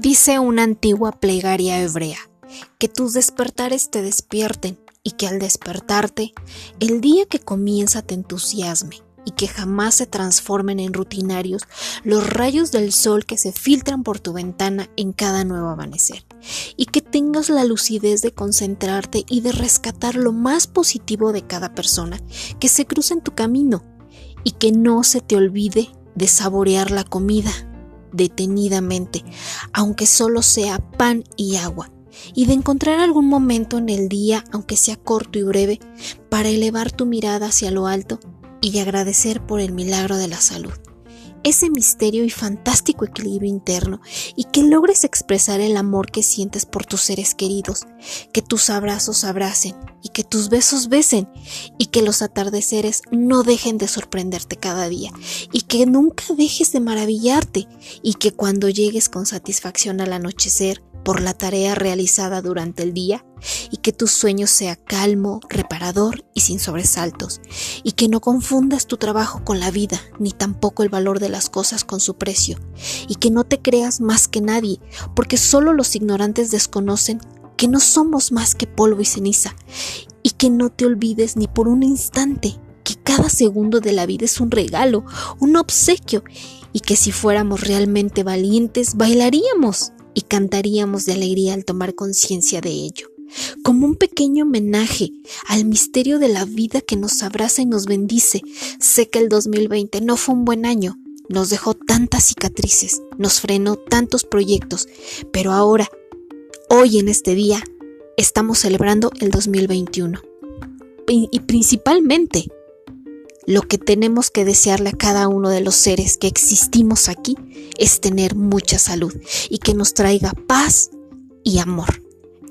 Dice una antigua plegaria hebrea, que tus despertares te despierten y que al despertarte, el día que comienza te entusiasme y que jamás se transformen en rutinarios los rayos del sol que se filtran por tu ventana en cada nuevo amanecer, y que tengas la lucidez de concentrarte y de rescatar lo más positivo de cada persona que se cruza en tu camino, y que no se te olvide de saborear la comida detenidamente, aunque solo sea pan y agua, y de encontrar algún momento en el día, aunque sea corto y breve, para elevar tu mirada hacia lo alto y de agradecer por el milagro de la salud. Ese misterio y fantástico equilibrio interno y que logres expresar el amor que sientes por tus seres queridos, que tus abrazos abracen y que tus besos besen y que los atardeceres no dejen de sorprenderte cada día y que nunca dejes de maravillarte y que cuando llegues con satisfacción al anochecer por la tarea realizada durante el día y que tu sueño sea calmo, reparador y sin sobresaltos, y que no confundas tu trabajo con la vida, ni tampoco el valor de las cosas con su precio, y que no te creas más que nadie, porque solo los ignorantes desconocen que no somos más que polvo y ceniza, y que no te olvides ni por un instante que cada segundo de la vida es un regalo, un obsequio, y que si fuéramos realmente valientes, bailaríamos y cantaríamos de alegría al tomar conciencia de ello, como un pequeño homenaje al misterio de la vida que nos abraza y nos bendice. Sé que el 2020 no fue un buen año, nos dejó tantas cicatrices, nos frenó tantos proyectos, pero ahora, hoy en este día, estamos celebrando el 2021. Y principalmente lo que tenemos que desearle a cada uno de los seres que existimos aquí es tener mucha salud y que nos traiga paz y amor.